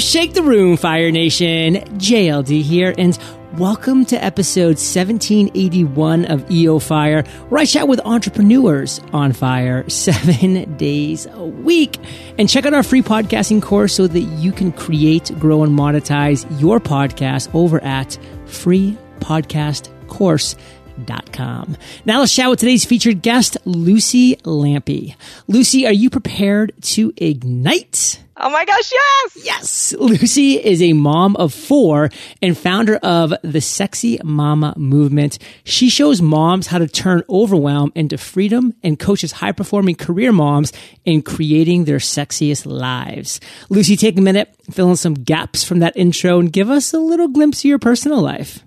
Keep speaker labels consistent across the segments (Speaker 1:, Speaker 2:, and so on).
Speaker 1: shake the room, Fire Nation. JLD here, and welcome to episode 1781 of EO Fire, where I chat with entrepreneurs on fire seven days a week. And check out our free podcasting course so that you can create, grow, and monetize your podcast over at freepodcastcourse.com. Now let's chat with today's featured guest, Luci Lampe. Luci, are you prepared to ignite?
Speaker 2: Oh my gosh, yes!
Speaker 1: Yes! Luci is a mom of four and founder of the Sexy Mama movement. She shows moms how to turn overwhelm into freedom and coaches high performing career moms in creating their sexiest lives. Luci, take a minute, fill in some gaps from that intro and give us a little glimpse of your personal life.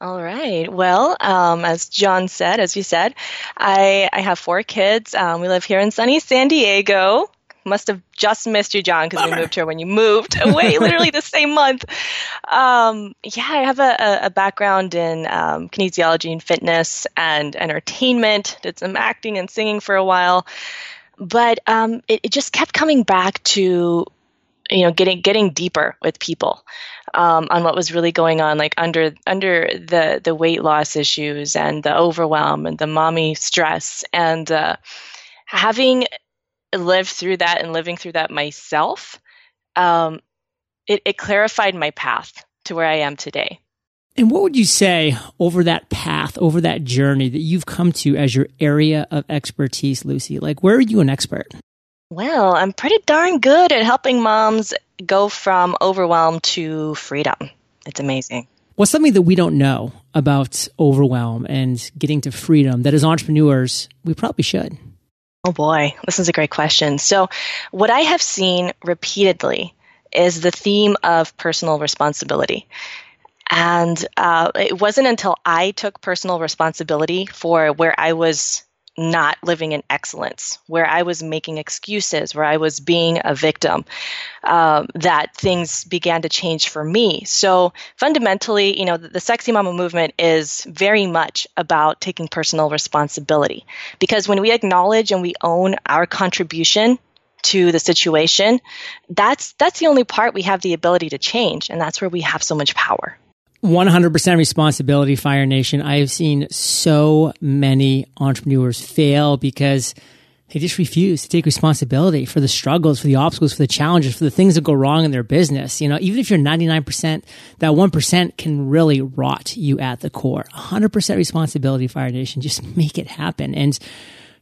Speaker 2: All right. Well, um, as John said, as you said, I, I have four kids. Um, we live here in sunny San Diego must have just missed you, John, because we moved here when you moved away, literally the same month. Um, yeah, I have a, a background in um, kinesiology and fitness and entertainment. Did some acting and singing for a while, but um, it, it, just kept coming back to you know getting getting deeper with people um, on what was really going on, like under under the the weight loss issues and the overwhelm and the mommy stress and. Uh, having lived through that and living through that myself, um, it, it clarified my path to where I am today.
Speaker 1: And what would you say over that path, over that journey that you've come to as your area of expertise, Luci? Like, where are you an expert?
Speaker 2: Well, I'm pretty darn good at helping moms go from overwhelm to freedom. It's amazing.
Speaker 1: What's something that we don't know about overwhelm and getting to freedom that as entrepreneurs, we probably should?
Speaker 2: Oh boy, this is a great question. So, what I have seen repeatedly is the theme of personal responsibility. And uh, it wasn't until I took personal responsibility for where I was not living in excellence, where I was making excuses, where I was being a victim, um, that things began to change for me. So fundamentally, you know, the, the Sexy Mama movement is very much about taking personal responsibility. Because when we acknowledge and we own our contribution to the situation, that's that's the only part we have the ability to change, and that's where we have so much power.
Speaker 1: 100% responsibility, Fire Nation. I have seen so many entrepreneurs fail because they just refuse to take responsibility for the struggles, for the obstacles, for the challenges, for the things that go wrong in their business. You know, even if you're 99%, that 1% can really rot you at the core. 100% responsibility, Fire Nation. Just make it happen. And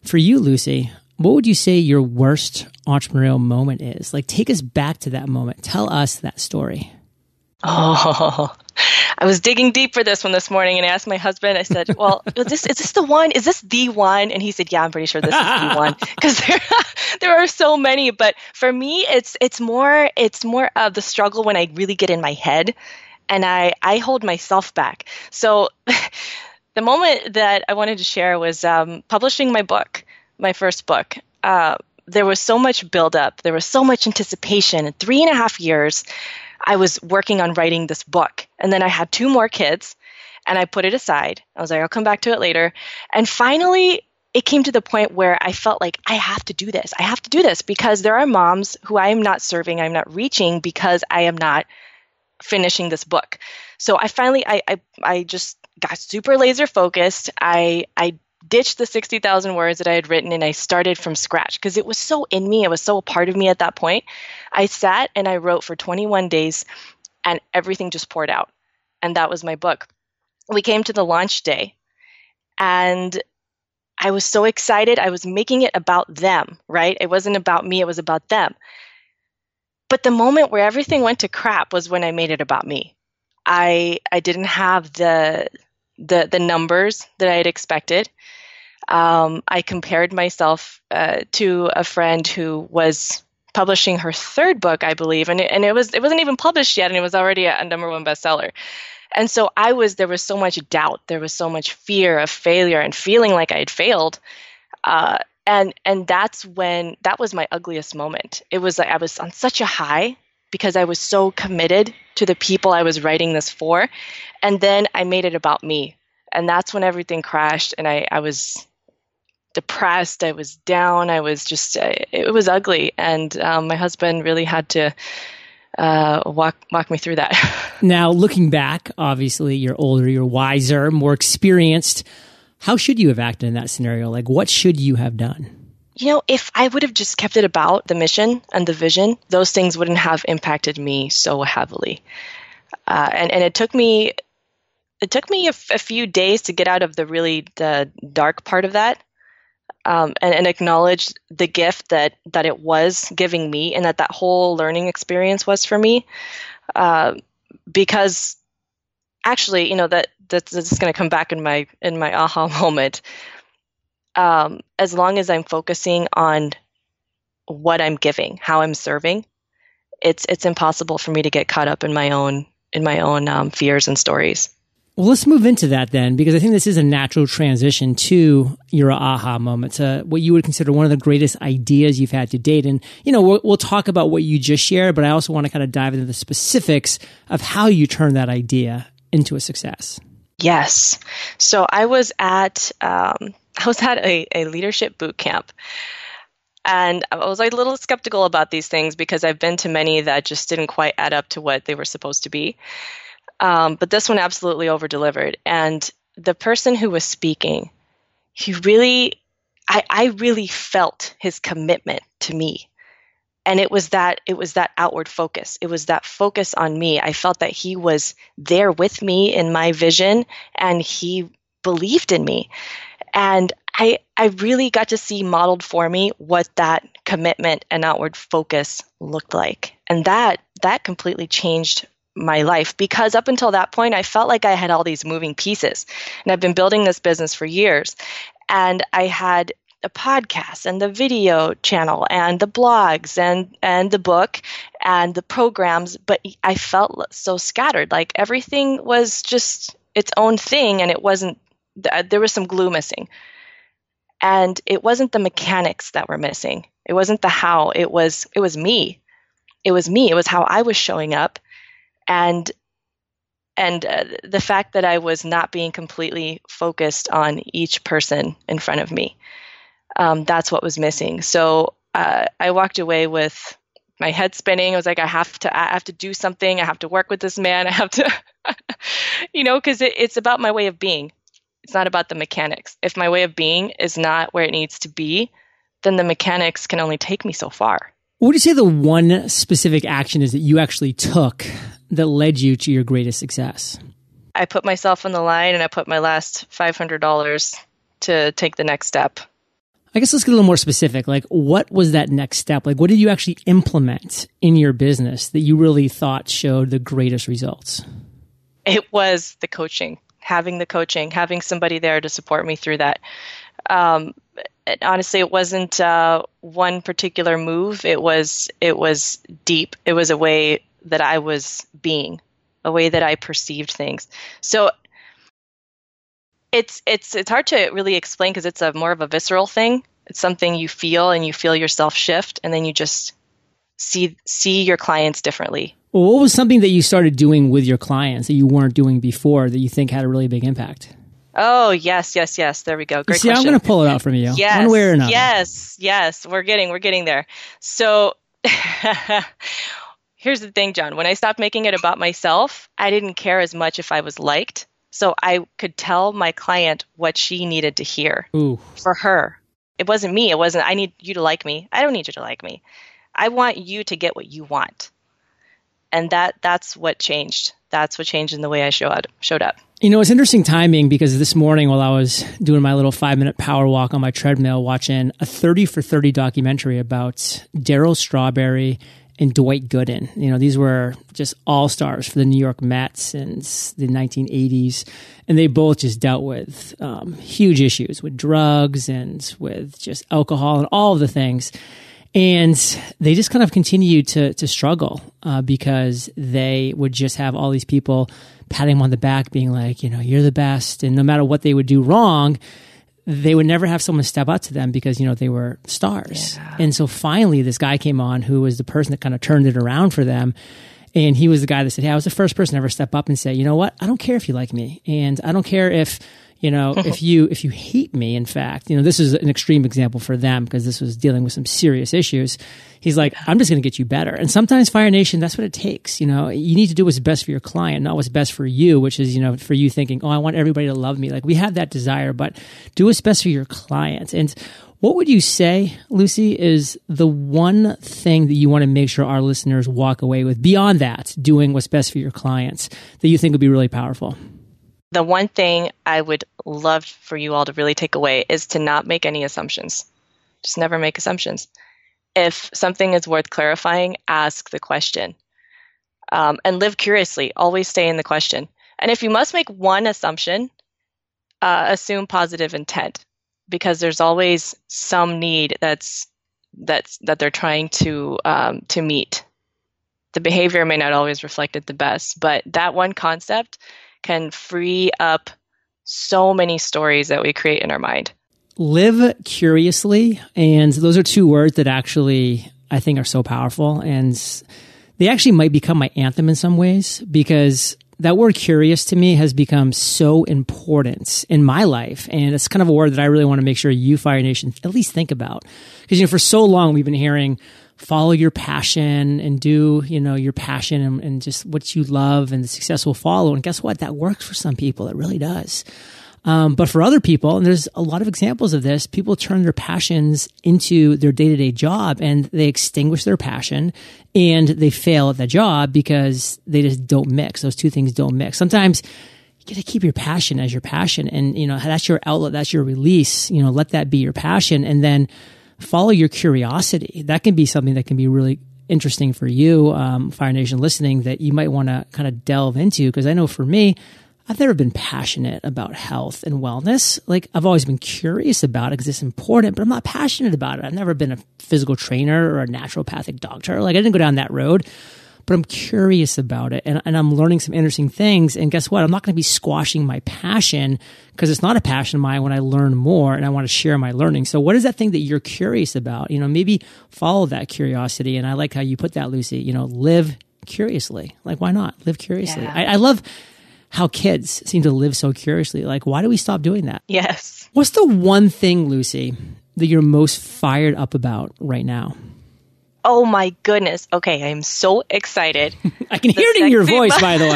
Speaker 1: for you, Luci, what would you say your worst entrepreneurial moment is? Like, take us back to that moment. Tell us that story.
Speaker 2: Oh, I was digging deep for this one this morning and I asked my husband, I said, well, is this, is this the one? Is this the one? And he said, yeah, I'm pretty sure this is the one because there, there are so many. But for me, it's, it's more, it's more of the struggle when I really get in my head and I, I hold myself back. So the moment that I wanted to share was um, publishing my book, my first book. Uh, there was so much buildup. There was so much anticipation. Three and a half years I was working on writing this book. And then I had two more kids and I put it aside. I was like, I'll come back to it later. And finally, it came to the point where I felt like I have to do this. I have to do this because there are moms who I am not serving, I'm not reaching because I am not finishing this book. So I finally I I, I just got super laser focused. I I ditched the 60,000 words that I had written and I started from scratch because it was so in me. It was so a part of me at that point. I sat and I wrote for 21 days and everything just poured out. And that was my book. We came to the launch day and I was so excited. I was making it about them, right? It wasn't about me, it was about them. But the moment where everything went to crap was when I made it about me. I I didn't have the the the numbers that I had expected. Um, I compared myself uh, to a friend who was publishing her third book, I believe, and it, and it was it wasn't even published yet, and it was already a, number one bestseller. And so I was there was so much doubt, there was so much fear of failure and feeling like I had failed. Uh, and and that's when that was my ugliest moment. It was like I was on such a high because I was so committed to the people I was writing this for. And then I made it about me. And that's when everything crashed and I, I was depressed. I was down. I was just, it was ugly. And um, my husband really had to uh, walk walk me through that.
Speaker 1: now, looking back, obviously you're older, you're wiser, more experienced. How should you have acted in that scenario? Like, what should you have done?
Speaker 2: You know, if I would have just kept it about the mission and the vision, those things wouldn't have impacted me so heavily. Uh, and and it took me it took me a, f- a few days to get out of the really the dark part of that um, and, and, acknowledge the gift that that it was giving me and that that whole learning experience was for me uh, because actually you know that that's, that's going to come back in my in my aha moment um, as long as i'm focusing on what i'm giving how i'm serving it's it's impossible for me to get caught up in my own in my own um, fears and stories
Speaker 1: well, let's move into that then, because I think this is a natural transition to your aha moment, to what you would consider one of the greatest ideas you've had to date. And, you know, we'll, we'll talk about what you just shared, but I also want to kind of dive into the specifics of how you turn that idea into a success.
Speaker 2: Yes. So I was at, um, I was at a, a leadership boot camp. And I was a little skeptical about these things because I've been to many that just didn't quite add up to what they were supposed to be. Um, but this one absolutely over delivered. And the person who was speaking, he really, I, I really felt his commitment to me. And it was that it was that outward focus. It was that focus on me. I felt that he was there with me in my vision and he believed in me. And I I really got to see modeled for me what that commitment and outward focus looked like. And that that completely changed my life because up until that point, I felt like I had all these moving pieces. And I've been building this business for years. And I had a podcast and the video channel and the blogs and and the book and the programs but i felt so scattered like everything was just its own thing and it wasn't there was some glue missing and it wasn't the mechanics that were missing it wasn't the how it was it was me it was me it was how i was showing up and and uh, the fact that I was not being completely focused on each person in front of me. Um, that's what was missing. So uh, I walked away with my head spinning. I was like, I have to, I have to do something. I have to work with this man. I have to, you know, because it, it's about my way of being. It's not about the mechanics. If my way of being is not where it needs to be, then the mechanics can only take me so far.
Speaker 1: What would you say the one specific action is that you actually took that led you to your greatest success?
Speaker 2: I put myself on the line and I put my last $500 to take the next step.
Speaker 1: I guess let's get a little more specific. Like, what was that next step? Like, what did you actually implement in your business that you really thought showed the greatest results?
Speaker 2: It was the coaching, having the coaching, having somebody there to support me through that. Um, honestly, it wasn't uh, one particular move. It was it was deep. It was a way that I was being, a way that I perceived things. So it's it's it's hard to really explain because it's a more of a visceral thing. It's something you feel and you feel yourself shift, and then you just see see your clients differently.
Speaker 1: Well, what was something that you started doing with your clients that you weren't doing before that you think had a really big impact?
Speaker 2: Oh yes, yes, yes. There we go. Great
Speaker 1: See,
Speaker 2: question.
Speaker 1: I'm going to pull it out from you.
Speaker 2: Yes,
Speaker 1: one way or another.
Speaker 2: Yes, yes. We're getting, we're getting there. So, here's the thing, John. When I stopped making it about myself, I didn't care as much if I was liked. So I could tell my client what she needed to hear
Speaker 1: Ooh.
Speaker 2: for her. It wasn't me. It wasn't, I need you to like me. I don't need you to like me. I want you to get what you want. And that that's what changed. That's what changed in the way I showed showed up.
Speaker 1: You know, it's interesting timing because this morning while I was doing my little five minute power walk on my treadmill, watching a 30 for 30 documentary about Darryl Strawberry and Dwight Gooden. You know, these were just all stars for the New York Mets since the 1980s. And they both just dealt with um, huge issues with drugs and with just alcohol and all of the things. And they just kind of continued to, to struggle uh, because they would just have all these people patting them on the back, being like, you know, you're the best. And no matter what they would do wrong, they would never have someone step up to them because you know they were stars. Yeah. And so finally, this guy came on who was the person that kind of turned it around for them. And he was the guy that said, "Hey, I was the first person to ever step up and say, you know what? I don't care if you like me, and I don't care if you know, if you if you hate me, in fact, you know, this is an extreme example for them because this was dealing with some serious issues. He's like, I'm just going to get you better. And sometimes Fire Nation, that's what it takes. You know, you need to do what's best for your client, not what's best for you, which is, you know, for you thinking, oh, I want everybody to love me. Like we have that desire, but do what's best for your client. And what would you say, Luci, is the one thing that you want to make sure our listeners walk away with beyond that, doing what's best for your clients that you think would be really powerful?
Speaker 2: The one thing I would love for you all to really take away is to not make any assumptions. Just never make assumptions. If something is worth clarifying, ask the question. Um, and live curiously. Always stay in the question. And if you must make one assumption, uh, assume positive intent because there's always some need that's that's that they're trying to um, to meet. The behavior may not always reflect it the best, but that one concept can free up so many stories that we create in our mind.
Speaker 1: Live curiously, and those are two words that actually I think are so powerful, and they actually might become my anthem in some ways because that word curious to me has become so important in my life. And it's kind of a word that I really want to make sure you, Fire Nation, at least think about. Because, you know, for so long we've been hearing follow your passion and do, you know, your passion and, and just what you love and the success will follow. And guess what? That works for some people. It really does. Um, but for other people, and there's a lot of examples of this, people turn their passions into their day to day job and they extinguish their passion and they fail at the job because they just don't mix. Those two things don't mix. Sometimes you got to keep your passion as your passion and, you know, that's your outlet. That's your release. You know, let that be your passion and then follow your curiosity. That can be something that can be really interesting for you, um, Fire Nation listening that you might want to kind of delve into. Cause I know for me, I've never been passionate about health and wellness. Like I've always been curious about it because it's important, but I'm not passionate about it. I've never been a physical trainer or a naturopathic doctor. Like I didn't go down that road, but I'm curious about it and, and I'm learning some interesting things. And guess what? I'm not going to be squashing my passion because it's not a passion of mine when I learn more and I want to share my learning. So what is that thing that you're curious about? You know, maybe follow that curiosity. And I like how you put that, Luci, you know, live curiously. Like, why not live curiously? Yeah. I, I love, how kids seem to live so curiously. Like, why do we stop doing that?
Speaker 2: Yes.
Speaker 1: What's the one thing, Luci, that you're most fired up about right now?
Speaker 2: Oh my goodness. Okay, I am so excited.
Speaker 1: I can the hear it in your voice, ma- by the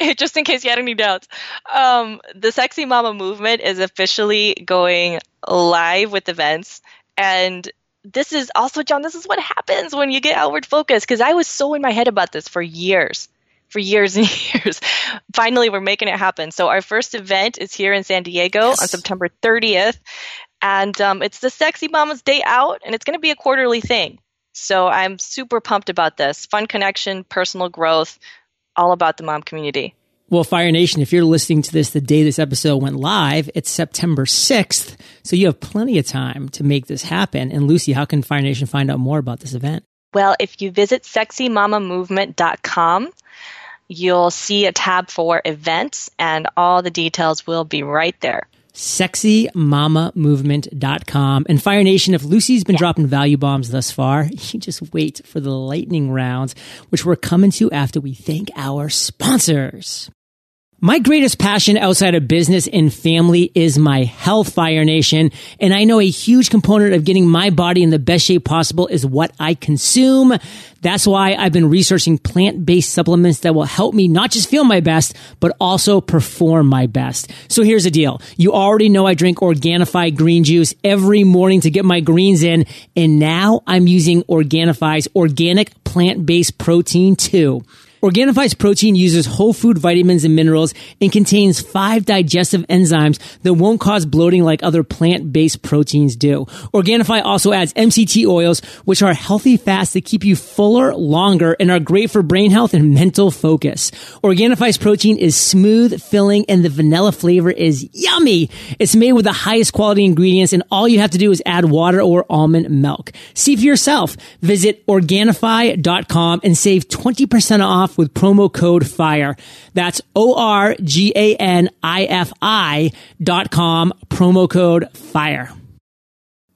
Speaker 1: way.
Speaker 2: Just in case you had any doubts. Um, the Sexy Mama movement is officially going live with events. And this is also, John, this is what happens when you get outward focused. Because I was so in my head about this for years for years and years. Finally, we're making it happen. So our first event is here in San Diego yes. on September 30th, and um, it's the Sexy Mama's Day Out, and it's going to be a quarterly thing. So I'm super pumped about this. Fun connection, personal growth, all about the mom community.
Speaker 1: Well, Fire Nation, if you're listening to this the day this episode went live, it's September 6th. So you have plenty of time to make this happen. And Luci, how can Fire Nation find out more about this event?
Speaker 2: Well, if you visit sexymamamovement.com, you'll see a tab for events and all the details will be right there
Speaker 1: sexymamamovement.com. And Fire Nation, if Luci's been yeah. dropping value bombs thus far, you just wait for the lightning rounds, which we're coming to after we thank our sponsors. My greatest passion outside of business and family is my health, Fire Nation. And I know a huge component of getting my body in the best shape possible is what I consume. That's why I've been researching plant-based supplements that will help me not just feel my best, but also perform my best. So here's the deal. You already know I drink Organifi green juice every morning to get my greens in. And now I'm using Organifi's organic plant-based protein too. Organifi's protein uses whole food vitamins and minerals and contains five digestive enzymes that won't cause bloating like other plant-based proteins do. Organifi also adds MCT oils, which are healthy fats that keep you fuller longer and are great for brain health and mental focus. Organifi's protein is smooth, filling, and the vanilla flavor is yummy. It's made with the highest quality ingredients and all you have to do is add water or almond milk. See for yourself. Visit Organifi.com and save 20% off off with promo code FIRE. That's O-R-G-A-N-I-F-I dot com, promo code FIRE.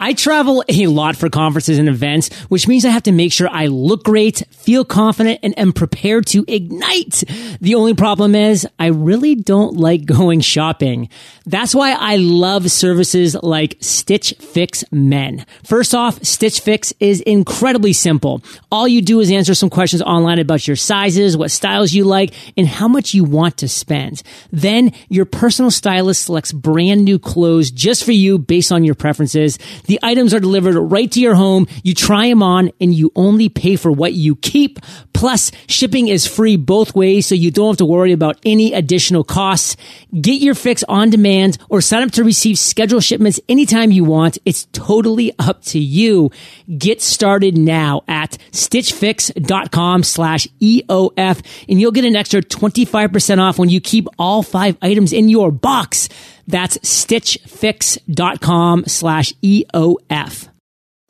Speaker 1: I travel a lot for conferences and events, which means I have to make sure I look great, feel confident, and am prepared to ignite. The only problem is I really don't like going shopping. That's why I love services like Stitch Fix Men. First off, Stitch Fix is incredibly simple. All you do is answer some questions online about your sizes, what styles you like, and how much you want to spend. Then your personal stylist selects brand new clothes just for you based on your preferences. The items are delivered right to your home. You try them on and you only pay for what you keep. Plus, shipping is free both ways, so you don't have to worry about any additional costs. Get your fix on demand or sign up to receive scheduled shipments anytime you want. It's totally up to you. Get started now at stitchfix.com slash EOF and you'll get an extra 25% off when you keep all five items in your box. That's stitchfix.com slash EOF.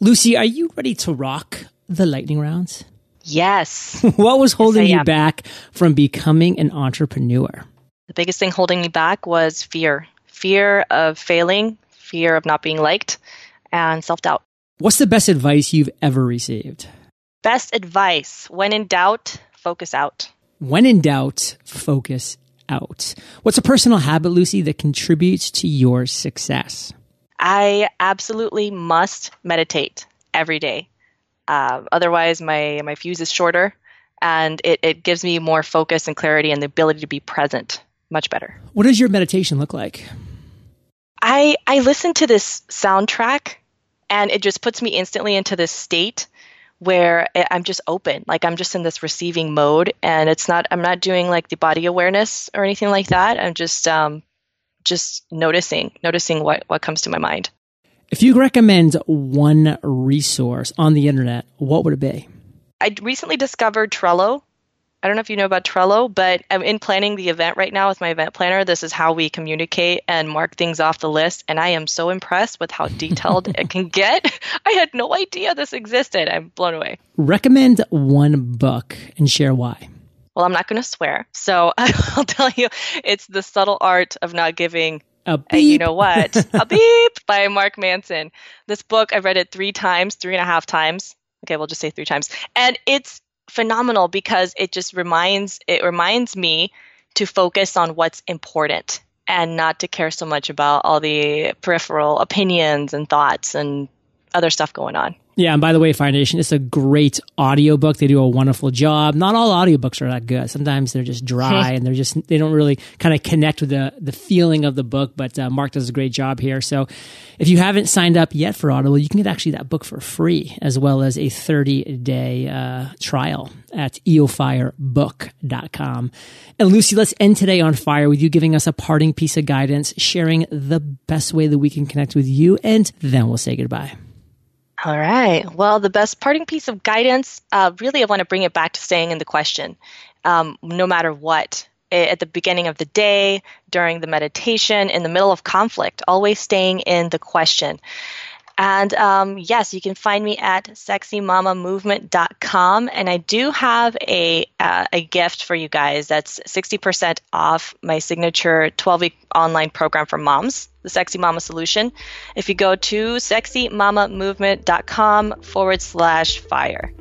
Speaker 1: Luci, are you ready to rock the lightning rounds?
Speaker 2: Yes.
Speaker 1: what was holding
Speaker 2: Yes,
Speaker 1: you
Speaker 2: am.
Speaker 1: back from becoming an entrepreneur?
Speaker 2: The biggest thing holding me back was fear fear of failing, fear of not being liked, and self doubt.
Speaker 1: What's the best advice you've ever received?
Speaker 2: Best advice when in doubt, focus out.
Speaker 1: When in doubt, focus out. What's a personal habit, Luci, that contributes to your success?
Speaker 2: I absolutely must meditate every day. Uh, otherwise, my, my fuse is shorter and it, it gives me more focus and clarity and the ability to be present much better.
Speaker 1: What does your meditation look like?
Speaker 2: I I listen to this soundtrack and it just puts me instantly into this state where I'm just open. Like I'm just in this receiving mode and it's not I'm not doing like the body awareness or anything like that. I'm just um just noticing, noticing what what comes to my mind.
Speaker 1: If you recommend one resource on the internet, what would it be?
Speaker 2: I recently discovered Trello. I don't know if you know about Trello, but I'm in planning the event right now with my event planner. This is how we communicate and mark things off the list. And I am so impressed with how detailed it can get. I had no idea this existed. I'm blown away.
Speaker 1: Recommend one book and share why.
Speaker 2: Well, I'm not going to swear. So I'll tell you it's The Subtle Art of Not Giving
Speaker 1: A
Speaker 2: and you know what? A beep by Mark Manson. This book, I've read it three times, three and a half times. Okay, we'll just say three times. And it's phenomenal because it just reminds it reminds me to focus on what's important and not to care so much about all the peripheral opinions and thoughts and other stuff going on.
Speaker 1: Yeah, and by the way, Fire Nation, it's a great audiobook. They do a wonderful job. Not all audiobooks are that good. Sometimes they're just dry and they're just they don't really kind of connect with the the feeling of the book. But uh, Mark does a great job here. So if you haven't signed up yet for Audible, you can get actually that book for free as well as a 30 day uh, trial at eofirebook.com. And Luci, let's end today on fire with you giving us a parting piece of guidance, sharing the best way that we can connect with you, and then we'll say goodbye.
Speaker 2: All right. Well, the best parting piece of guidance, uh, really, I want to bring it back to staying in the question, um, no matter what. At the beginning of the day, during the meditation, in the middle of conflict, always staying in the question. And um, yes, you can find me at sexymamamovement.com. And I do have a, uh, a gift for you guys that's 60% off my signature 12 week online program for moms, the Sexy Mama Solution. If you go to sexymamamovement.com forward slash fire.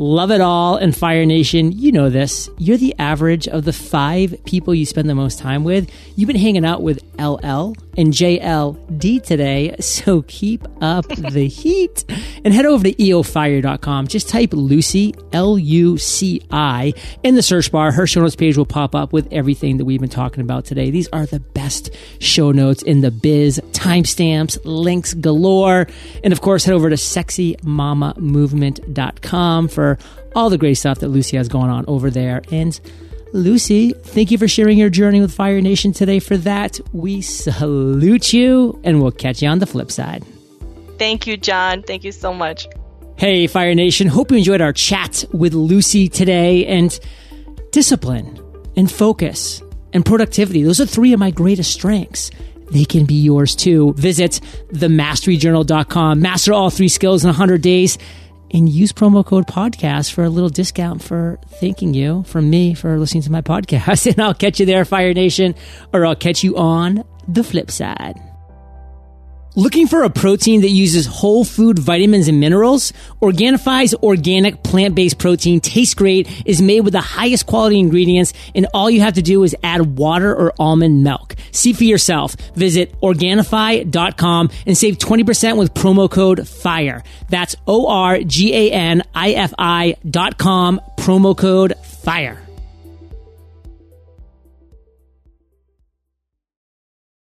Speaker 1: Love it all and Fire Nation, you know this. You're the average of the five people you spend the most time with. You've been hanging out with LL and JLD today, so keep up the heat and head over to eofire.com. Just type Luci, L U C I, in the search bar. Her show notes page will pop up with everything that we've been talking about today. These are the best show notes in the biz, timestamps, links galore. And of course, head over to sexymamamovement.com for all the great stuff that Luci has going on over there. And Luci, thank you for sharing your journey with Fire Nation today. For that, we salute you and we'll catch you on the flip side.
Speaker 2: Thank you, John. Thank you so much.
Speaker 1: Hey, Fire Nation. Hope you enjoyed our chat with Luci today and discipline and focus and productivity. Those are three of my greatest strengths. They can be yours too. Visit themasteryjournal.com, master all three skills in 100 days, and use promo code podcast for a little discount for thanking you from me for listening to my podcast. And I'll catch you there, Fire Nation, or I'll catch you on the flip side. Looking for a protein that uses whole food vitamins and minerals? Organifi's organic plant-based protein tastes great, is made with the highest quality ingredients, and all you have to do is add water or almond milk. See for yourself. Visit Organifi.com and save 20% with promo code FIRE. That's O-R-G-A-N-I-F-I dot com, promo code FIRE.